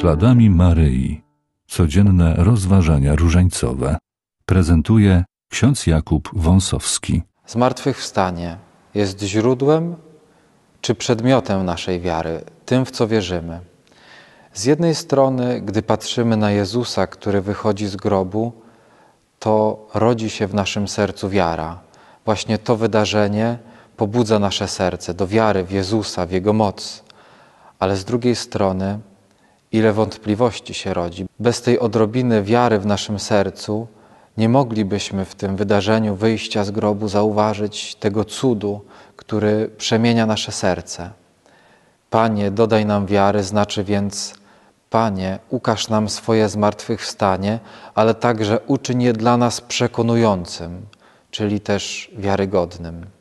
Śladami Maryi. Codzienne rozważania różańcowe. Prezentuje ksiądz Jakub Wąsowski. Zmartwychwstanie jest źródłem czy przedmiotem naszej wiary, tym w co wierzymy. Z jednej strony, gdy patrzymy na Jezusa, który wychodzi z grobu, to rodzi się w naszym sercu wiara. Właśnie to wydarzenie pobudza nasze serce do wiary w Jezusa, w Jego moc. Ale z drugiej strony, ile wątpliwości się rodzi. Bez tej odrobiny wiary w naszym sercu nie moglibyśmy w tym wydarzeniu wyjścia z grobu zauważyć tego cudu, który przemienia nasze serce. Panie, dodaj nam wiary, znaczy więc, Panie, ukaż nam swoje zmartwychwstanie, ale także uczyń je dla nas przekonującym, czyli też wiarygodnym.